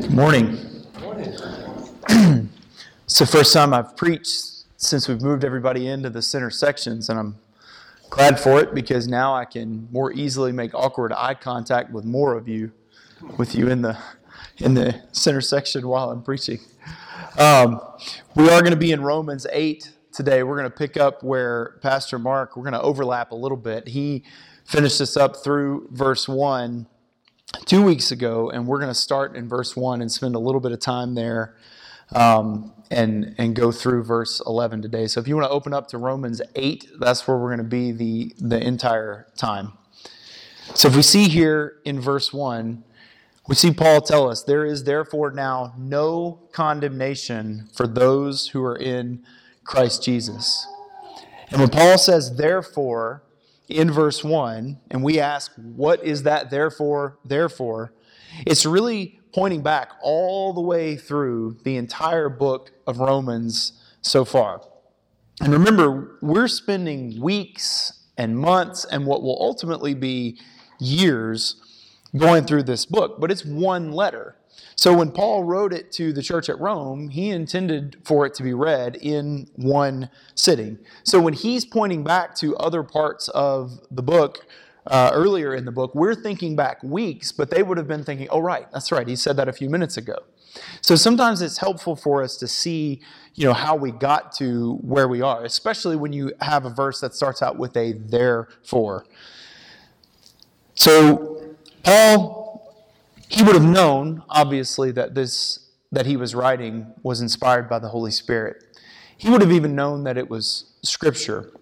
Good morning. it's the first time I've preached since we've moved everybody into the center sections, and I'm glad for it because now I can more easily make awkward eye contact with more of you, with you in the in the center section while I'm preaching. Um, we are going to be in Romans 8 today. We're going to pick up where Pastor Mark. We're going to overlap a little bit. He finished us up through verse one two weeks ago, and we're going to start in verse 1 and spend a little bit of time there um, and, and go through verse 11 today. So if you want to open up to Romans 8, that's where we're going to be the, the entire time. So if we see here in verse 1, we see Paul tell us, There is therefore now no condemnation for those who are in Christ Jesus. And when Paul says, therefore, in verse 1, and we ask, what is that therefore, therefore? It's really pointing back all the way through the entire book of Romans so far. And remember, we're spending weeks and months and what will ultimately be years going through this book, but it's one letter. So when Paul wrote it to the church at Rome, he intended for it to be read in one sitting. So when he's pointing back to other parts of the book, uh, earlier in the book, we're thinking back weeks, but they would have been thinking, oh, right, that's right, he said that a few minutes ago. So sometimes it's helpful for us to see, you know, how we got to where we are, especially when you have a verse that starts out with a therefore. So Paul he would have known, obviously, that this that he was writing was inspired by the Holy Spirit. He would have even known that it was Scripture,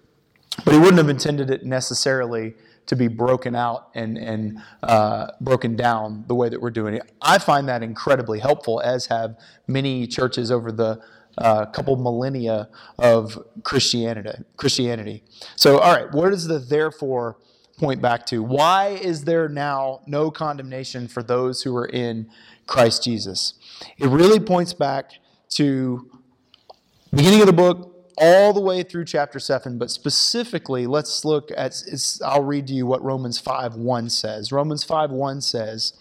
but he wouldn't have intended it necessarily to be broken out and, and uh, broken down the way that we're doing it. I find that incredibly helpful, as have many churches over the uh, couple millennia of Christianity. Christianity. So, all right, what is the therefore point back to. Why is there now no condemnation for those who are in Christ Jesus? It really points back to beginning of the book all the way through chapter 7, but specifically, let's look at, I'll read to you what Romans 5 1 says. Romans 5 1 says,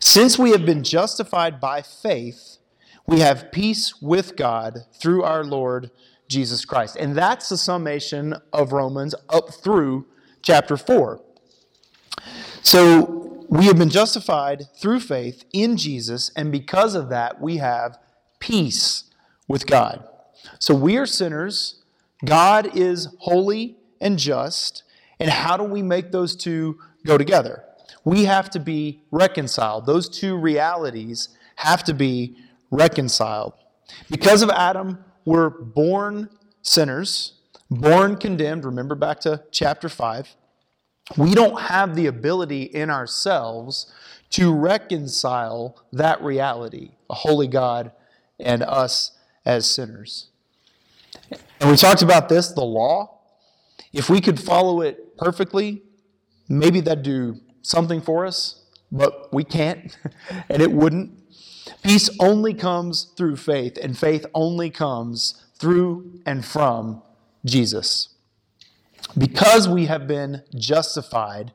Since we have been justified by faith, we have peace with God through our Lord Jesus Christ. And that's the summation of Romans up through chapter 4. So we have been justified through faith in Jesus, and because of that, we have peace with God. So we are sinners. God is holy and just. And how do we make those two go together? We have to be reconciled. Those two realities have to be reconciled. Because of Adam, we're born sinners born condemned. Remember back to chapter 5. We don't have the ability in ourselves to reconcile that reality, a holy God and us as sinners. And we talked about this the law. If we could follow it perfectly, maybe that'd do something for us, but we can't, and it wouldn't. Peace only comes through faith, and faith only comes through and from Jesus. Because we have been justified,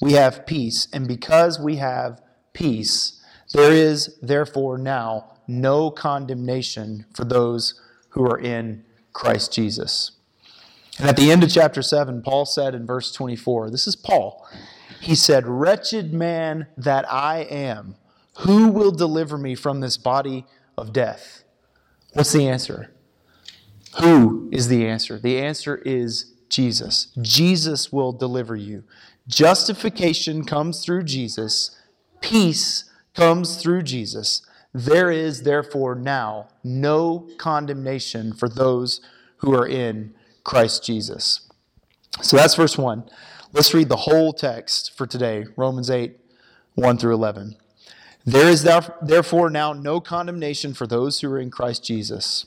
we have peace. And because we have peace, there is therefore now no condemnation for those who are in Christ Jesus. And at the end of chapter 7, Paul said in verse 24, this is Paul. He said, Wretched man that I am, who will deliver me from this body of death? What's the answer? Who is the answer? The answer is Jesus. Jesus will deliver you. Justification comes through Jesus, peace comes through Jesus. There is, therefore, now no condemnation for those who are in Christ Jesus. So that's verse 1. Let's read the whole text for today Romans 8, 1 through 11. There is therefore now no condemnation for those who are in Christ Jesus.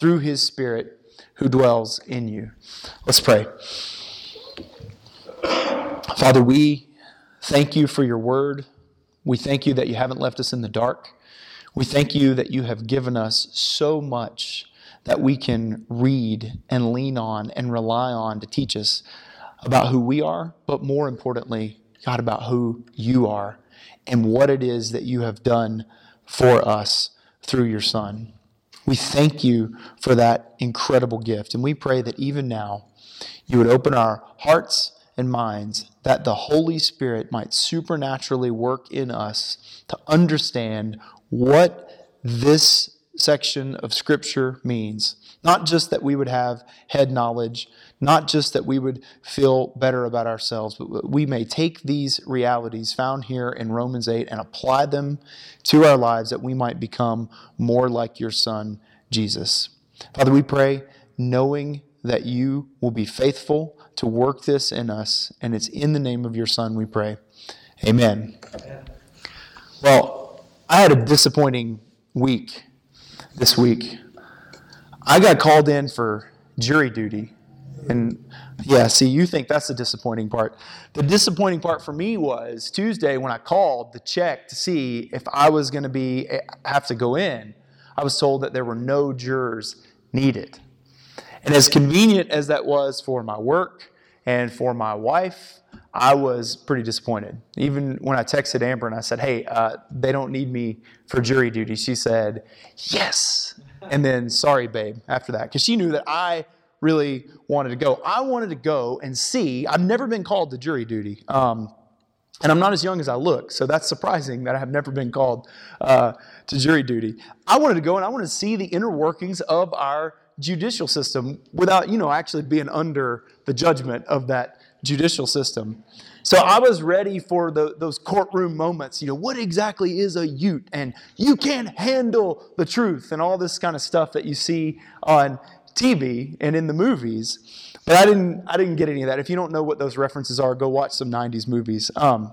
through His Spirit who dwells in you. Let's pray. Father, we thank you for your word. We thank you that you haven't left us in the dark. We thank you that you have given us so much that we can read and lean on and rely on to teach us about who we are, but more importantly, God, about who you are and what it is that you have done for us through your Son. We thank you for that incredible gift. And we pray that even now, you would open our hearts and minds that the Holy Spirit might supernaturally work in us to understand what this section of Scripture means. Not just that we would have head knowledge, not just that we would feel better about ourselves, but we may take these realities found here in Romans 8 and apply them to our lives that we might become more like your Son, Jesus. Father, we pray knowing that you will be faithful to work this in us, and it's in the name of your Son we pray. Amen. Amen. Well, I had a disappointing week this week. I got called in for jury duty. And yeah, see, you think that's the disappointing part. The disappointing part for me was Tuesday when I called to check to see if I was going to be have to go in. I was told that there were no jurors needed. And as convenient as that was for my work and for my wife, I was pretty disappointed. Even when I texted Amber and I said, hey, uh, they don't need me for jury duty, she said, yes. And then, sorry, babe, after that, because she knew that I really wanted to go. I wanted to go and see. I've never been called to jury duty. Um, and I'm not as young as I look, so that's surprising that I have never been called uh, to jury duty. I wanted to go and I wanted to see the inner workings of our judicial system without, you know, actually being under the judgment of that judicial system. So I was ready for the, those courtroom moments. You know, what exactly is a ute? And you can't handle the truth and all this kind of stuff that you see on TV and in the movies. But I didn't, I didn't get any of that. If you don't know what those references are, go watch some 90s movies. Um,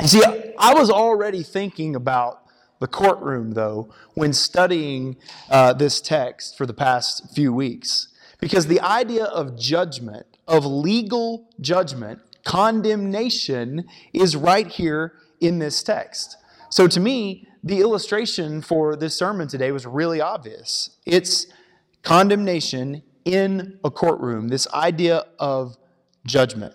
you see, I was already thinking about the courtroom, though, when studying uh, this text for the past few weeks. Because the idea of judgment, of legal judgment, condemnation, is right here in this text. So to me, the illustration for this sermon today was really obvious. It's condemnation in a courtroom, this idea of judgment.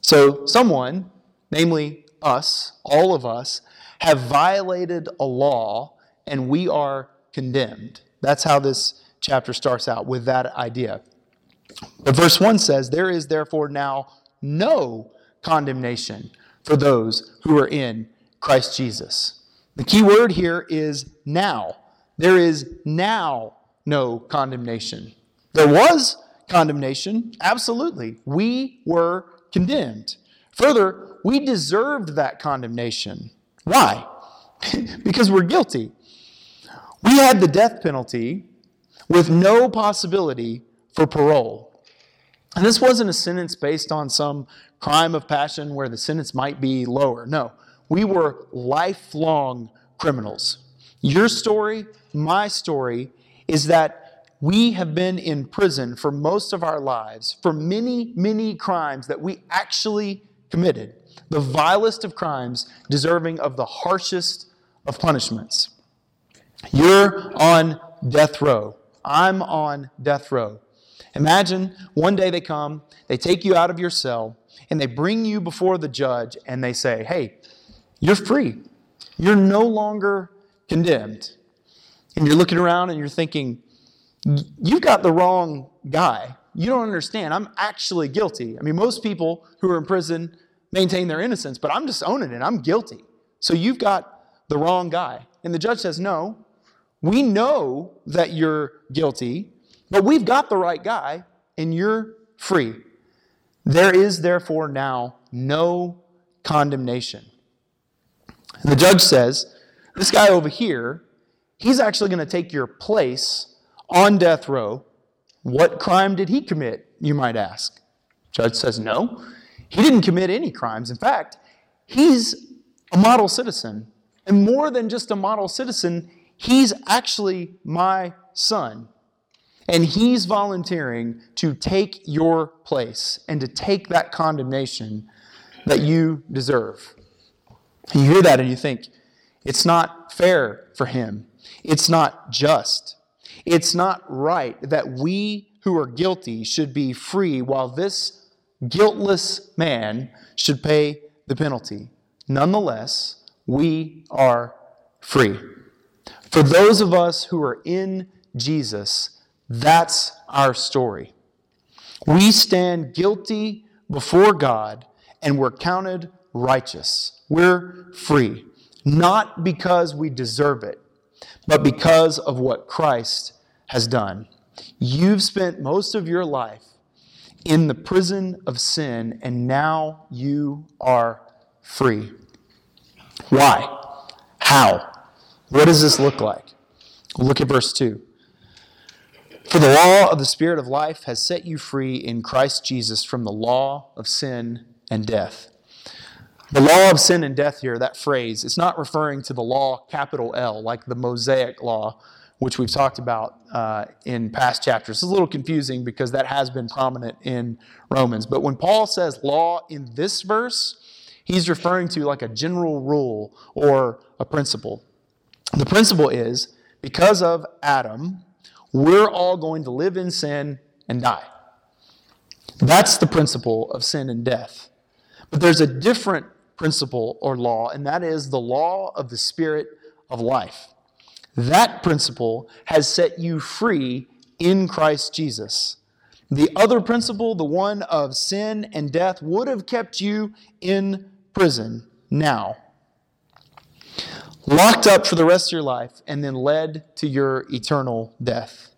So, someone, namely us, all of us, have violated a law and we are condemned. That's how this chapter starts out with that idea. But verse 1 says, There is therefore now no condemnation for those who are in Christ Jesus. The key word here is now. There is now no condemnation. There was condemnation, absolutely. We were condemned. Further, we deserved that condemnation. Why? because we're guilty. We had the death penalty with no possibility for parole. And this wasn't a sentence based on some crime of passion where the sentence might be lower. No, we were lifelong criminals. Your story, my story, is that we have been in prison for most of our lives for many, many crimes that we actually committed. the vilest of crimes, deserving of the harshest of punishments. You're on death row. I'm on death row. Imagine one day they come, they take you out of your cell, and they bring you before the judge, and they say, Hey, you're free. You're no longer condemned. And you're looking around and you're thinking, You've got the wrong guy. You don't understand. I'm actually guilty. I mean, most people who are in prison maintain their innocence, but I'm just owning it. I'm guilty. So you've got the wrong guy. And the judge says, No, we know that you're guilty, but we've got the right guy, and you're free. There is therefore now no condemnation. And the judge says, This guy over here, he's actually going to take your place on death row. What crime did he commit, you might ask? Judge says, No, he didn't commit any crimes. In fact, he's a model citizen. And more than just a model citizen, he's actually my son. And he's volunteering to take your place and to take that condemnation that you deserve. You hear that and you think, it's not fair for him. It's not just. It's not right that we who are guilty should be free while this guiltless man should pay the penalty. Nonetheless, we are free. For those of us who are in Jesus, that's our story. We stand guilty before God and we're counted righteous. We're free, not because we deserve it, but because of what Christ has done. You've spent most of your life in the prison of sin, and now you are free. Why? How? What does this look like? Look at verse 2. For the law of the Spirit of life has set you free in Christ Jesus from the law of sin and death. The law of sin and death here, that phrase, it's not referring to the law, capital L, like the Mosaic law, which we've talked about uh, in past chapters. It's a little confusing because that has been prominent in Romans. But when Paul says law in this verse, he's referring to like a general rule or a principle. The principle is because of Adam, we're all going to live in sin and die. That's the principle of sin and death. But there's a different principle or law, and that is the law of the Spirit of life. That principle has set you free in Christ Jesus. The other principle, the one of sin and death, would have kept you in prison now, locked up for the rest of your life, and then led to your eternal death.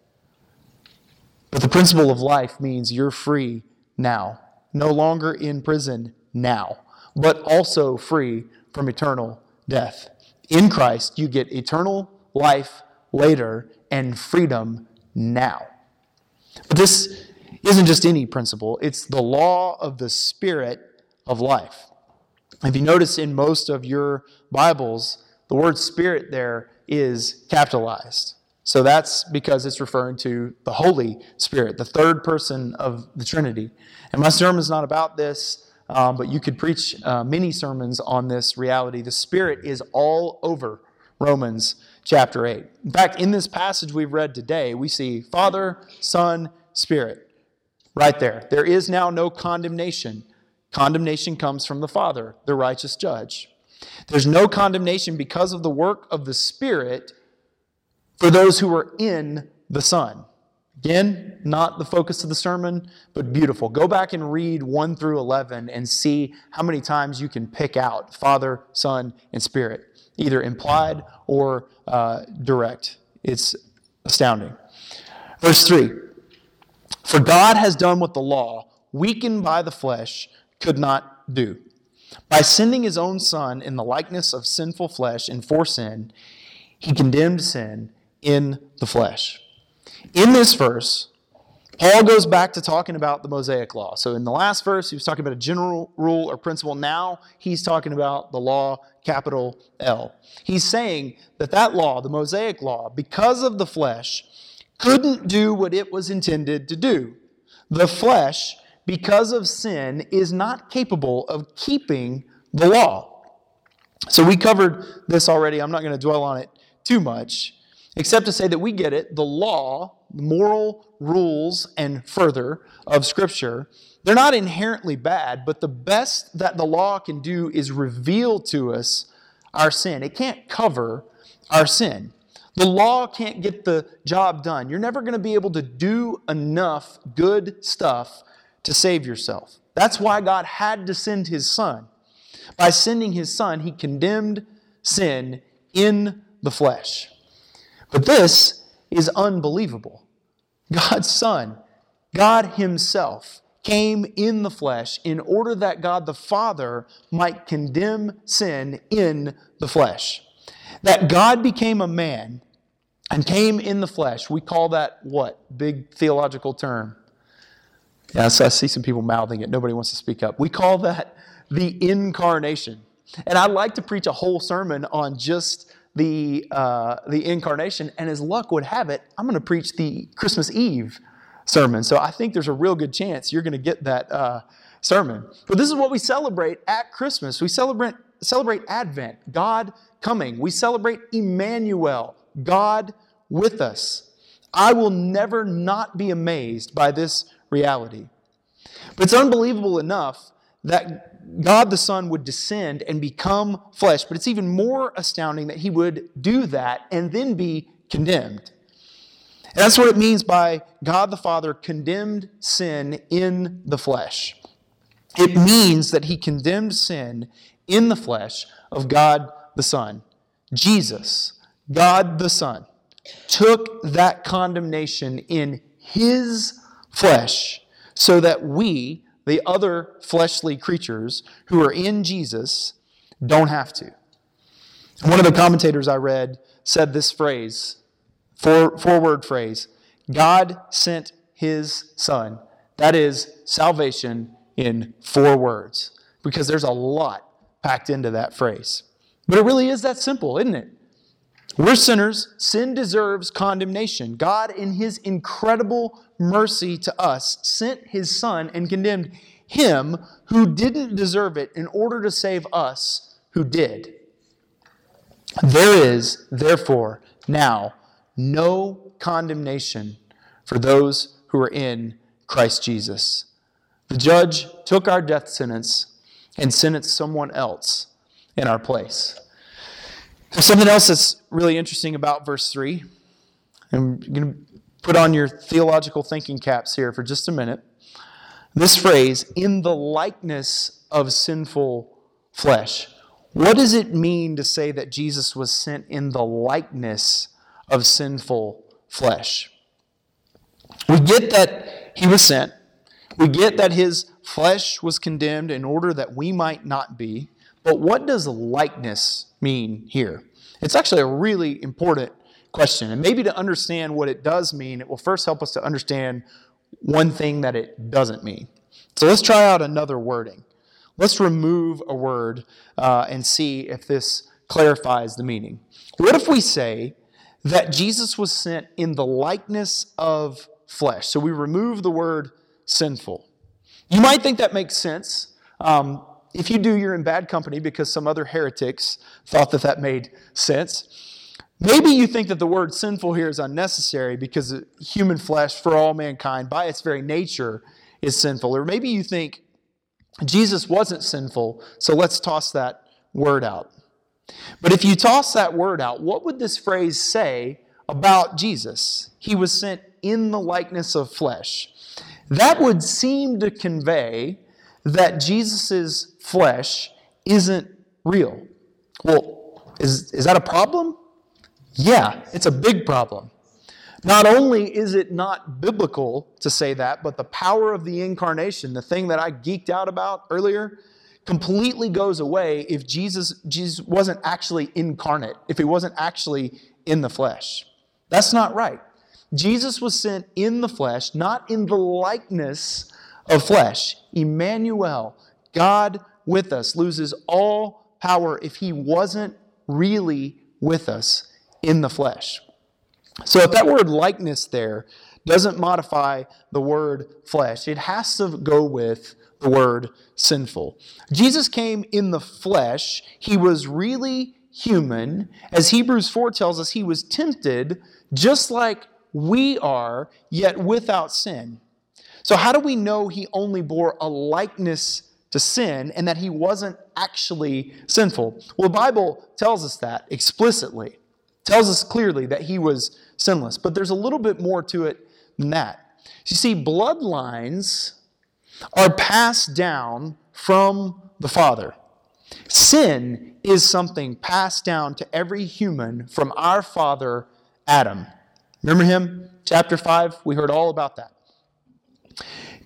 But the principle of life means you're free now, no longer in prison now, but also free from eternal death. In Christ, you get eternal life later and freedom now. But this isn't just any principle, it's the law of the Spirit of life. If you notice in most of your Bibles, the word Spirit there is capitalized. So that's because it's referring to the Holy Spirit, the third person of the Trinity. And my sermon is not about this, um, but you could preach uh, many sermons on this reality. The Spirit is all over Romans chapter 8. In fact, in this passage we've read today, we see Father, Son, Spirit. Right there. There is now no condemnation. Condemnation comes from the Father, the righteous judge. There's no condemnation because of the work of the Spirit for those who are in the Son. Again, not the focus of the sermon, but beautiful. Go back and read 1 through 11 and see how many times you can pick out Father, Son, and Spirit either implied or uh, direct. It's astounding. Verse 3 For God has done what the law, weakened by the flesh, could not do. By sending his own Son in the likeness of sinful flesh and for sin, he condemned sin in the flesh. In this verse, Paul goes back to talking about the Mosaic law. So in the last verse, he was talking about a general rule or principle. Now he's talking about the law, capital L. He's saying that that law, the Mosaic law, because of the flesh, couldn't do what it was intended to do. The flesh because of sin, is not capable of keeping the law. So we covered this already. I'm not going to dwell on it too much, except to say that we get it. The law, moral rules, and further of Scripture, they're not inherently bad, but the best that the law can do is reveal to us our sin. It can't cover our sin. The law can't get the job done. You're never going to be able to do enough good stuff to save yourself. That's why God had to send his son. By sending his son, he condemned sin in the flesh. But this is unbelievable. God's son, God himself, came in the flesh in order that God the Father might condemn sin in the flesh. That God became a man and came in the flesh. We call that what? Big theological term. Yeah, so I see some people mouthing it. Nobody wants to speak up. We call that the incarnation. And I'd like to preach a whole sermon on just the, uh, the incarnation. And as luck would have it, I'm going to preach the Christmas Eve sermon. So I think there's a real good chance you're going to get that uh, sermon. But this is what we celebrate at Christmas. We celebrate, celebrate Advent, God coming. We celebrate Emmanuel, God with us. I will never not be amazed by this reality. But it's unbelievable enough that God the Son would descend and become flesh, but it's even more astounding that he would do that and then be condemned. And that's what it means by God the Father condemned sin in the flesh. It means that he condemned sin in the flesh of God the Son. Jesus, God the Son, took that condemnation in his flesh so that we, the other fleshly creatures who are in Jesus, don't have to. One of the commentators I read said this phrase, four, four word phrase God sent his son. That is salvation in four words, because there's a lot packed into that phrase. But it really is that simple, isn't it? We're sinners. Sin deserves condemnation. God, in his incredible mercy to us, sent his son and condemned him who didn't deserve it in order to save us who did. There is, therefore, now no condemnation for those who are in Christ Jesus. The judge took our death sentence and sentenced someone else in our place. There's something else that's really interesting about verse 3. I'm going to put on your theological thinking caps here for just a minute. This phrase, in the likeness of sinful flesh. What does it mean to say that Jesus was sent in the likeness of sinful flesh? We get that he was sent. We get that his flesh was condemned in order that we might not be. But what does likeness mean here? It's actually a really important question. And maybe to understand what it does mean, it will first help us to understand one thing that it doesn't mean. So let's try out another wording. Let's remove a word uh, and see if this clarifies the meaning. What if we say that Jesus was sent in the likeness of flesh? So we remove the word sinful. You might think that makes sense. Um, if you do, you're in bad company because some other heretics thought that that made sense. Maybe you think that the word sinful here is unnecessary because human flesh for all mankind, by its very nature, is sinful. Or maybe you think Jesus wasn't sinful, so let's toss that word out. But if you toss that word out, what would this phrase say about Jesus? He was sent in the likeness of flesh. That would seem to convey that Jesus' flesh isn't real. Well, is, is that a problem? Yeah, it's a big problem. Not only is it not biblical to say that, but the power of the incarnation, the thing that I geeked out about earlier, completely goes away if Jesus, Jesus wasn't actually incarnate, if he wasn't actually in the flesh. That's not right. Jesus was sent in the flesh, not in the likeness of flesh. Emmanuel, God with us, loses all power if he wasn't really with us in the flesh. So if that word likeness there doesn't modify the word flesh. It has to go with the word sinful. Jesus came in the flesh. He was really human. As Hebrews 4 tells us, he was tempted just like we are, yet without sin. So, how do we know he only bore a likeness to sin and that he wasn't actually sinful? Well, the Bible tells us that explicitly, it tells us clearly that he was sinless. But there's a little bit more to it than that. You see, bloodlines are passed down from the Father. Sin is something passed down to every human from our father Adam. Remember him? Chapter 5, we heard all about that.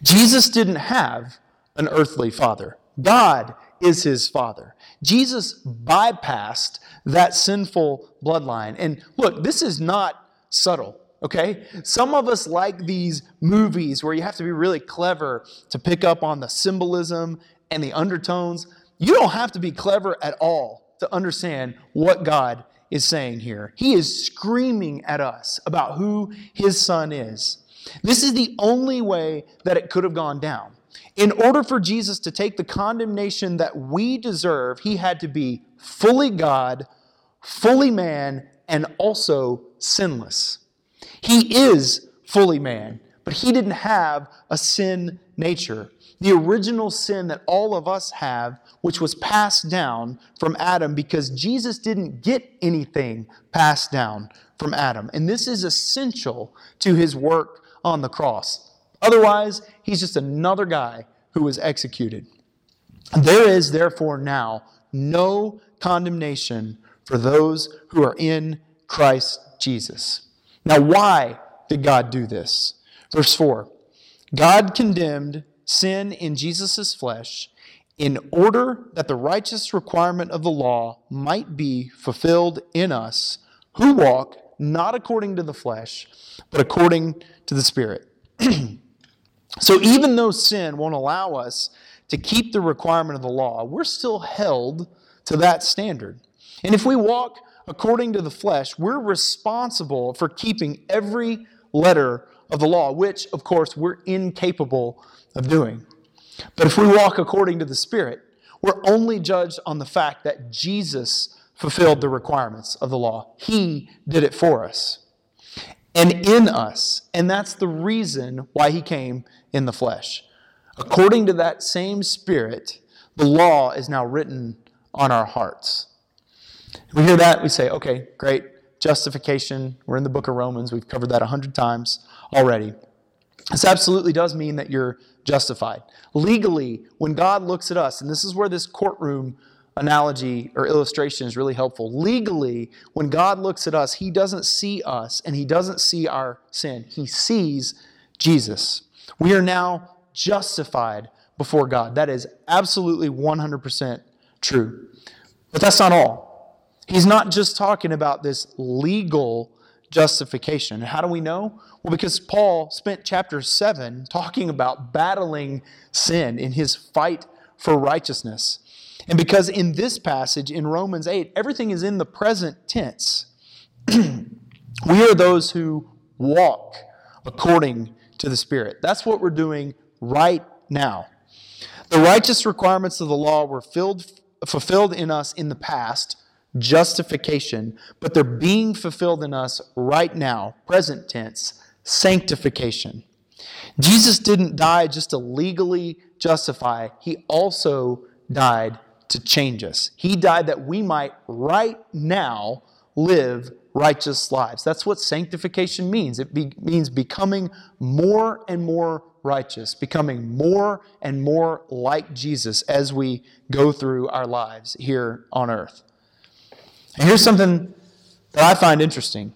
Jesus didn't have an earthly father, God is his father. Jesus bypassed that sinful bloodline. And look, this is not subtle okay? Some of us like these movies where you have to be really clever to pick up on the symbolism and the undertones. You don't have to be clever at all to understand what God is saying here. He is screaming at us about who his son is. This is the only way that it could have gone down. In order for Jesus to take the condemnation that we deserve, he had to be fully God, fully man, and also sinless. He is fully man, but he didn't have a sin nature. The original sin that all of us have, which was passed down from Adam because Jesus didn't get anything passed down from Adam. And this is essential to his work on the cross. Otherwise, he's just another guy who was executed. There is therefore now no condemnation for those who are in Christ Jesus. Now, why did God do this? Verse 4 God condemned sin in Jesus' flesh in order that the righteous requirement of the law might be fulfilled in us who walk not according to the flesh, but according to the Spirit. so, even though sin won't allow us to keep the requirement of the law, we're still held to that standard. And if we walk according to the flesh, we're responsible for keeping every letter of the law, which, of course, we're incapable of doing. But if we walk according to the Spirit, we're only judged on the fact that Jesus fulfilled the requirements of the law. He did it for us and in us. And that's the reason why he came in the flesh. According to that same Spirit, the law is now written on our hearts. We hear that, we say, okay, great. Justification. We're in the book of Romans. We've covered that a hundred times already. This absolutely does mean that you're justified. Legally, when God looks at us, and this is where this courtroom analogy or illustration is really helpful. Legally, when God looks at us, He doesn't see us and He doesn't see our sin. He sees Jesus. We are now justified before God. That is absolutely 100% true. But that's not all. He's not just talking about this legal justification. How do we know? Well, because Paul spent chapter 7 talking about battling sin in his fight for righteousness. And because in this passage in Romans 8, everything is in the present tense, we are those who walk according to the Spirit. That's what we're doing right now. The righteous requirements of the law were filled, fulfilled in us in the past justification, but they're being fulfilled in us right now, present tense, sanctification. Jesus didn't die just to legally justify, he also died to change us. He died that we might right now live righteous lives. That's what sanctification means. It be, means becoming more and more righteous, becoming more and more like Jesus as we go through our lives here on earth. And here's something that I find interesting.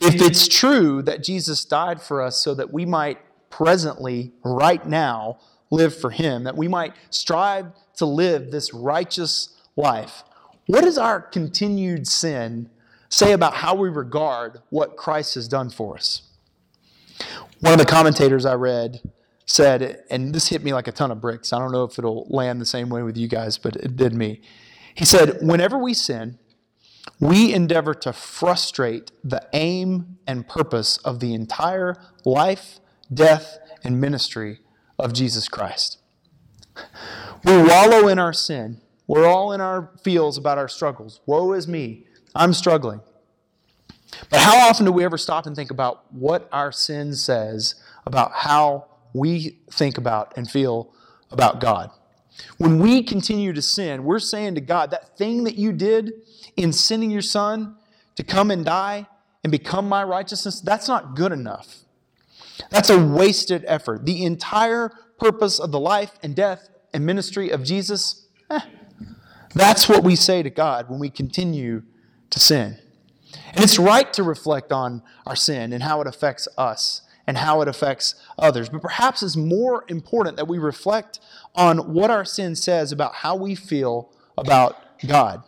If it's true that Jesus died for us so that we might presently, right now, live for Him, that we might strive to live this righteous life, what is our continued sin say about how we regard what Christ has done for us? One of the commentators I read said, and this hit me like a ton of bricks. I don't know if it'll land the same way with you guys, but it did me. He said, Whenever we sin, we endeavor to frustrate the aim and purpose of the entire life, death, and ministry of Jesus Christ. We wallow in our sin. We're all in our feels about our struggles. Woe is me. I'm struggling. But how often do we ever stop and think about what our sin says about how we think about and feel about God? When we continue to sin, we're saying to God, that thing that you did in sending your son to come and die and become my righteousness, that's not good enough. That's a wasted effort. The entire purpose of the life and death and ministry of Jesus, eh, that's what we say to God when we continue to sin. And it's right to reflect on our sin and how it affects us and how it affects others. But perhaps it's more important that we reflect on what our sin says about how we feel about God.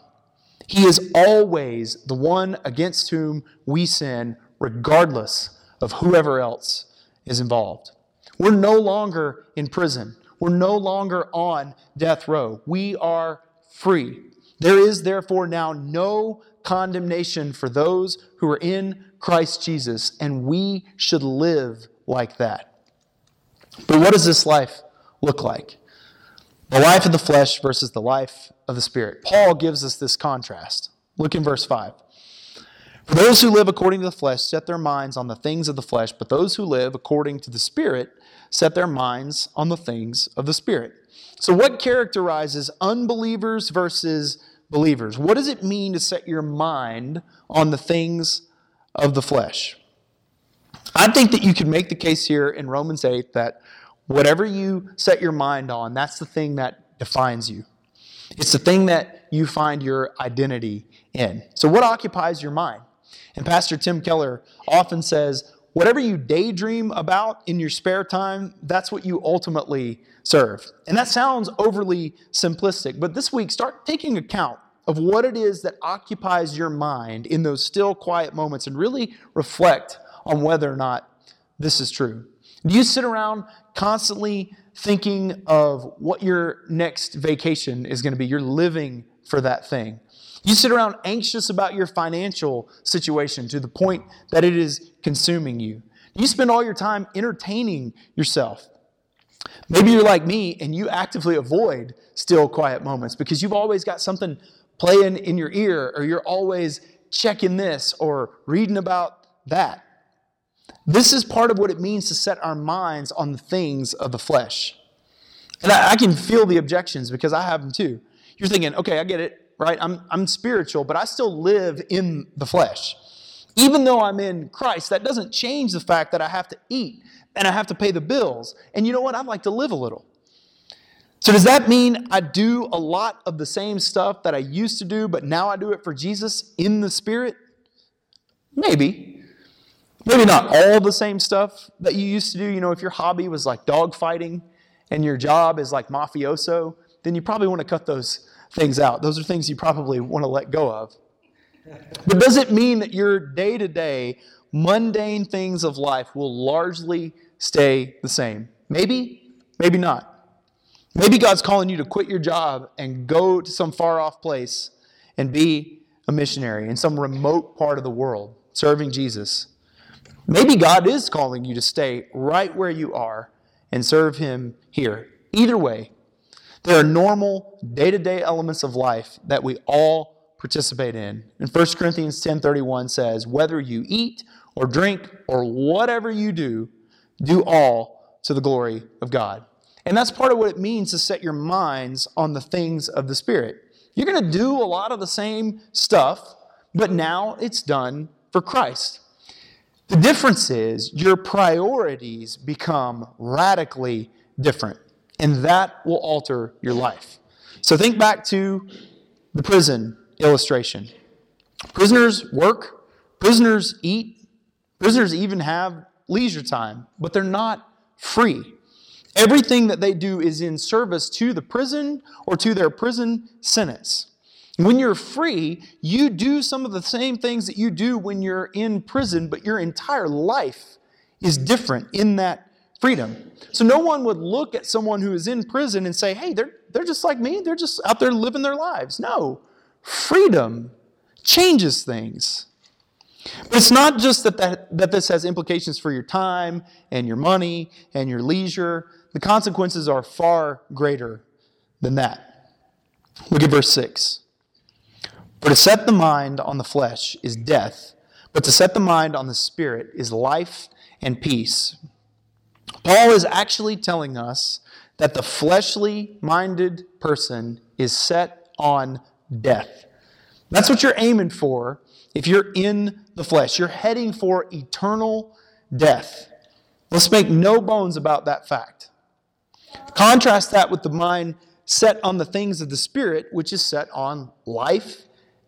He is always the one against whom we sin, regardless of whoever else is involved. We're no longer in prison. We're no longer on death row. We are free. There is therefore now no condemnation for those who are in Christ Jesus, and we should live like that. But what does this life look like? The life of the flesh versus the life of the Spirit. Paul gives us this contrast. Look in verse 5. For those who live according to the flesh set their minds on the things of the flesh, but those who live according to the Spirit set their minds on the things of the Spirit. So, what characterizes unbelievers versus believers? What does it mean to set your mind on the things of the flesh? I think that you could make the case here in Romans 8 that whatever you set your mind on, that's the thing that defines you. It's the thing that you find your identity in. So, what occupies your mind? And Pastor Tim Keller often says, whatever you daydream about in your spare time, that's what you ultimately serve. And that sounds overly simplistic, but this week, start taking account of what it is that occupies your mind in those still, quiet moments and really reflect on whether or not this is true. Do you sit around constantly thinking of what your next vacation is going to be? You're living for that thing. You sit around anxious about your financial situation to the point that it is consuming you. You spend all your time entertaining yourself. Maybe you're like me and you actively avoid still quiet moments because you've always got something playing in your ear or you're always checking this or reading about that. This is part of what it means to set our minds on the things of the flesh. And I, I can feel the objections because I have them too. You're thinking, okay, I get it right? I'm, I'm spiritual, but I still live in the flesh. Even though I'm in Christ, that doesn't change the fact that I have to eat and I have to pay the bills. And you know what? I'd like to live a little. So, does that mean I do a lot of the same stuff that I used to do, but now I do it for Jesus in the Spirit? Maybe. Maybe not all the same stuff that you used to do. You know, if your hobby was like dog fighting and your job is like mafioso, then you probably want to cut those things out. Those are things you probably want to let go of. But does it mean that your day to day, mundane things of life will largely stay the same? Maybe, maybe not. Maybe God's calling you to quit your job and go to some far off place and be a missionary in some remote part of the world serving Jesus. Maybe God is calling you to stay right where you are and serve Him here. Either way, there are normal day-to-day elements of life that we all participate in. And 1 Corinthians 10:31 says, "Whether you eat or drink or whatever you do, do all to the glory of God." And that's part of what it means to set your minds on the things of the Spirit. You're going to do a lot of the same stuff, but now it's done for Christ. The difference is your priorities become radically different and that will alter your life. So think back to the prison illustration. Prisoners work, prisoners eat, prisoners even have leisure time, but they're not free. Everything that they do is in service to the prison or to their prison sentence. When you're free, you do some of the same things that you do when you're in prison, but your entire life is different in that freedom. So no one would look at someone who is in prison and say, hey, they're, they're just like me. They're just out there living their lives. No. Freedom changes things. But it's not just that, that, that this has implications for your time and your money and your leisure. The consequences are far greater than that. Look at verse 6. For to set the mind on the flesh is death, but to set the mind on the spirit is life and peace. Paul is actually telling us that the fleshly minded person is set on death. That's what you're aiming for if you're in the flesh. You're heading for eternal death. Let's make no bones about that fact. Contrast that with the mind set on the things of the Spirit, which is set on life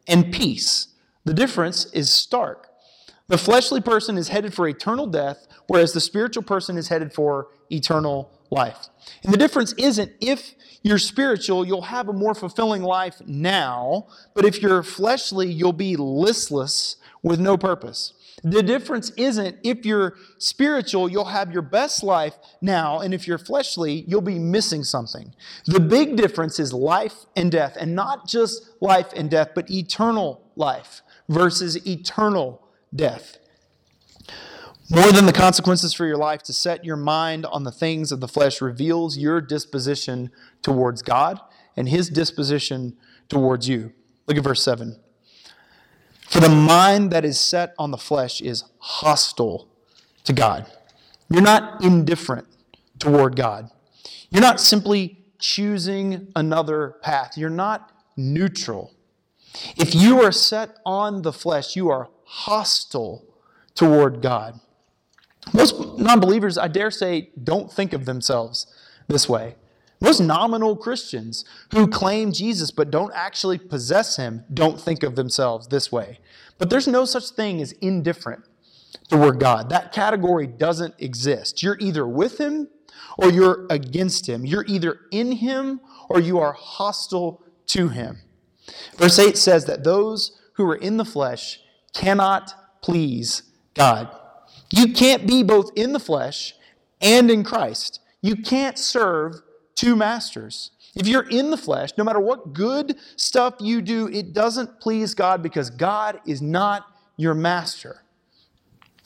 and peace. The difference is stark. The fleshly person is headed for eternal death, whereas the spiritual person is headed for eternal life. And the difference isn't if you're spiritual, you'll have a more fulfilling life now, but if you're fleshly, you'll be listless with no purpose. The difference isn't if you're spiritual, you'll have your best life now, and if you're fleshly, you'll be missing something. The big difference is life and death, and not just life and death, but eternal life versus eternal death. More than the consequences for your life, to set your mind on the things of the flesh reveals your disposition towards God and his disposition towards you. Look at verse 7. For the mind that is set on the flesh is hostile to God. You're not indifferent toward God. You're not simply choosing another path. You're not neutral. If you are set on the flesh, you are hostile toward God. Most non believers, I dare say, don't think of themselves this way. Most nominal Christians who claim Jesus but don't actually possess him don't think of themselves this way. But there's no such thing as indifferent toward God. That category doesn't exist. You're either with him or you're against him. You're either in him or you are hostile to him. Verse 8 says that those who are in the flesh cannot please God. You can't be both in the flesh and in Christ. You can't serve two masters. If you're in the flesh, no matter what good stuff you do, it doesn't please God because God is not your master.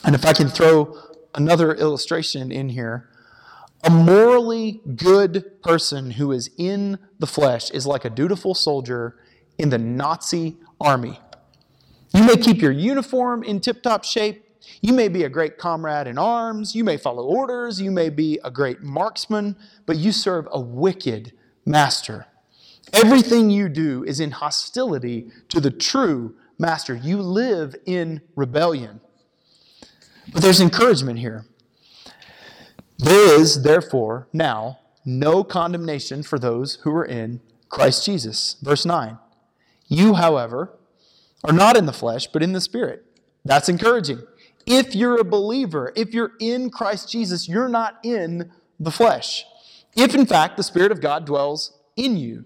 And if I can throw another illustration in here, a morally good person who is in the flesh is like a dutiful soldier in the Nazi army. You may keep your uniform in tip top shape, you may be a great comrade in arms, you may follow orders, you may be a great marksman, but you serve a wicked master. Everything you do is in hostility to the true master. You live in rebellion. But there's encouragement here. There is, therefore, now no condemnation for those who are in Christ Jesus. Verse 9. You, however, are not in the flesh, but in the Spirit. That's encouraging. If you're a believer, if you're in Christ Jesus, you're not in the flesh. If, in fact, the Spirit of God dwells in you,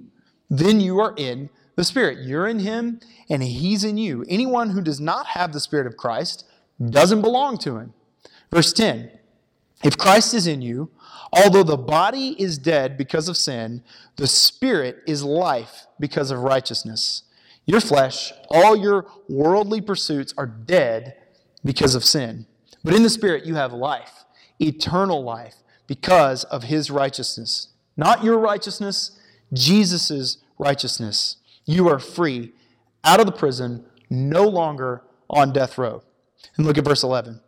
then you are in the Spirit. You're in Him, and He's in you. Anyone who does not have the Spirit of Christ doesn't belong to Him. Verse 10 If Christ is in you, although the body is dead because of sin, the Spirit is life because of righteousness. Your flesh, all your worldly pursuits are dead because of sin. But in the Spirit, you have life, eternal life, because of His righteousness. Not your righteousness, Jesus' righteousness. You are free out of the prison, no longer on death row. And look at verse 11.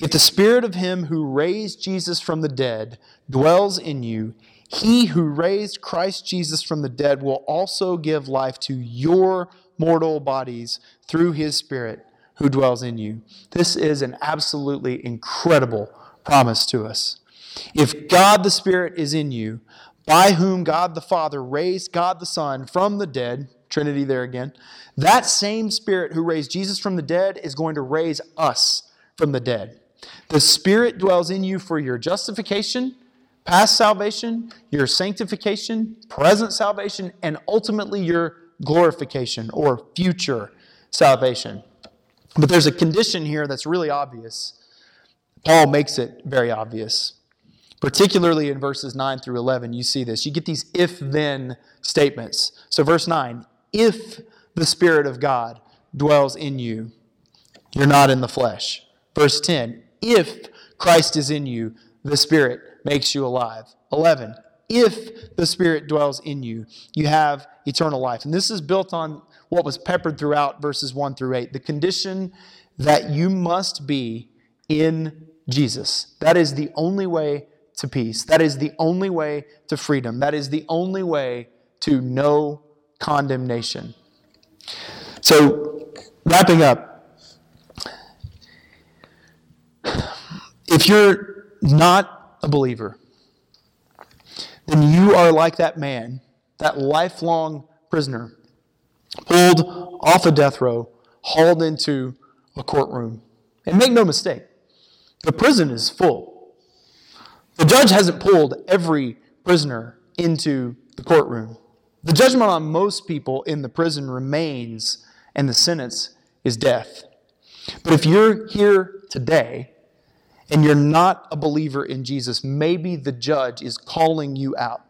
If the Spirit of Him who raised Jesus from the dead dwells in you, he who raised Christ Jesus from the dead will also give life to your mortal bodies through his Spirit who dwells in you. This is an absolutely incredible promise to us. If God the Spirit is in you, by whom God the Father raised God the Son from the dead, Trinity there again, that same Spirit who raised Jesus from the dead is going to raise us from the dead. The Spirit dwells in you for your justification past salvation, your sanctification, present salvation, and ultimately your glorification or future salvation. But there's a condition here that's really obvious. Paul makes it very obvious. Particularly in verses 9 through 11, you see this. You get these if then statements. So, verse 9 if the Spirit of God dwells in you, you're not in the flesh. Verse 10 If Christ is in you, the Spirit makes you alive. 11 If the Spirit dwells in you, you have eternal life. And this is built on what was peppered throughout verses 1 through 8 the condition that you must be in Jesus. That is the only way to peace. That is the only way to freedom. That is the only way to no condemnation. So, wrapping up, if you're not a believer, then you are like that man, that lifelong prisoner, pulled off a death row, hauled into a courtroom. And make no mistake, the prison is full. The judge hasn't pulled every prisoner into the courtroom. The judgment on most people in the prison remains, and the sentence is death. But if you're here today and you're not a believer in Jesus, maybe the judge is calling you out,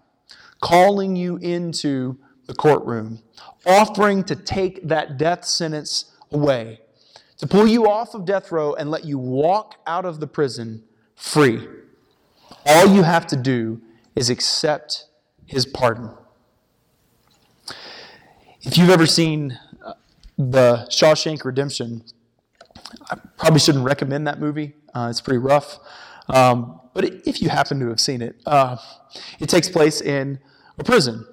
calling you into the courtroom, offering to take that death sentence away to pull you off of death row and let you walk out of the prison free. All you have to do is accept his pardon. If you've ever seen uh, the Shawshank Redemption, I probably shouldn't recommend that movie. Uh, it's pretty rough. Um, but if you happen to have seen it, uh, it takes place in a prison.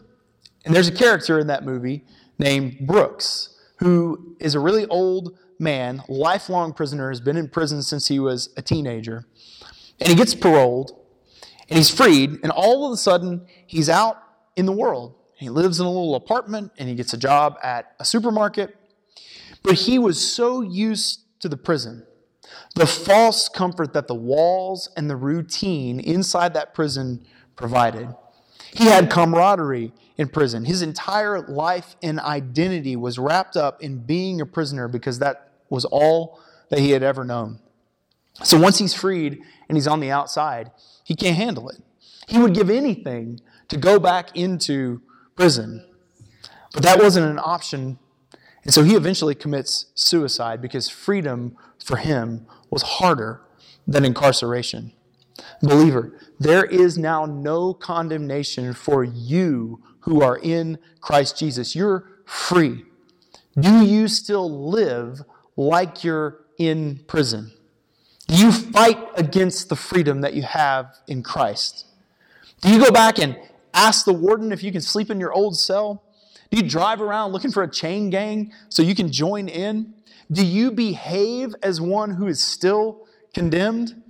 And there's a character in that movie named Brooks, who is a really old man, lifelong prisoner, has been in prison since he was a teenager. And he gets paroled and he's freed, and all of a sudden he's out in the world. He lives in a little apartment and he gets a job at a supermarket. But he was so used to the prison, the false comfort that the walls and the routine inside that prison provided. He had camaraderie in prison. His entire life and identity was wrapped up in being a prisoner because that was all that he had ever known. So once he's freed and he's on the outside, he can't handle it. He would give anything to go back into prison. But that wasn't an option. And so he eventually commits suicide because freedom for him was harder than incarceration. Believer, there is now no condemnation for you who are in Christ Jesus. You're free. Do you still live like you're in prison? Do you fight against the freedom that you have in Christ? Do you go back and ask the warden if you can sleep in your old cell? Do you drive around looking for a chain gang so you can join in? Do you behave as one who is still condemned?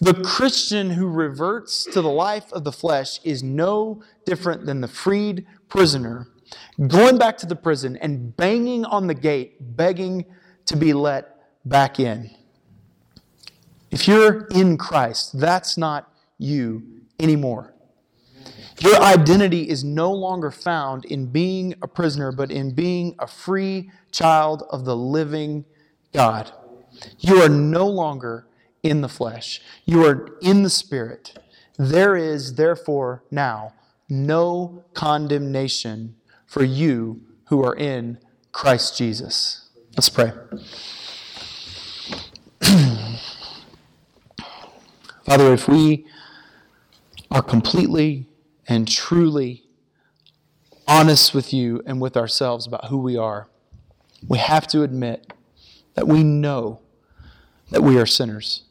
The Christian who reverts to the life of the flesh is no different than the freed prisoner going back to the prison and banging on the gate, begging to be let back in. If you're in Christ, that's not you anymore. Your identity is no longer found in being a prisoner, but in being a free child of the living God. You are no longer in the flesh, you are in the Spirit. There is, therefore, now no condemnation for you who are in Christ Jesus. Let's pray. Father, if we are completely and truly honest with you and with ourselves about who we are, we have to admit that we know that we are sinners.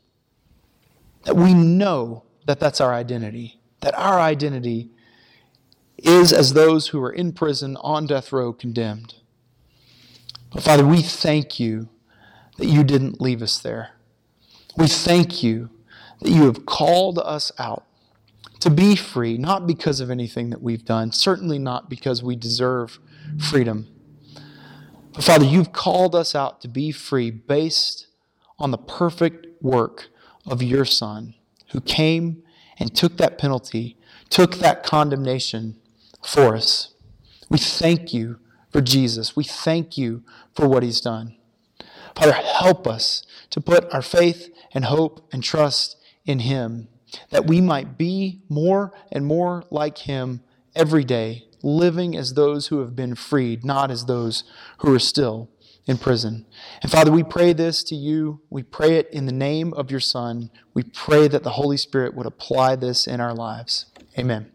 That we know that that's our identity. That our identity is as those who are in prison on death row condemned. But Father, we thank you that you didn't leave us there. We thank you that you have called us out to be free, not because of anything that we've done, certainly not because we deserve freedom. But Father, you've called us out to be free based on the perfect work of your Son, who came and took that penalty, took that condemnation for us. We thank you for Jesus. We thank you for what he's done. Father, help us to put our faith and hope and trust in him, that we might be more and more like him every day, living as those who have been freed, not as those who are still in prison. And Father, we pray this to you. We pray it in the name of your Son. We pray that the Holy Spirit would apply this in our lives. Amen.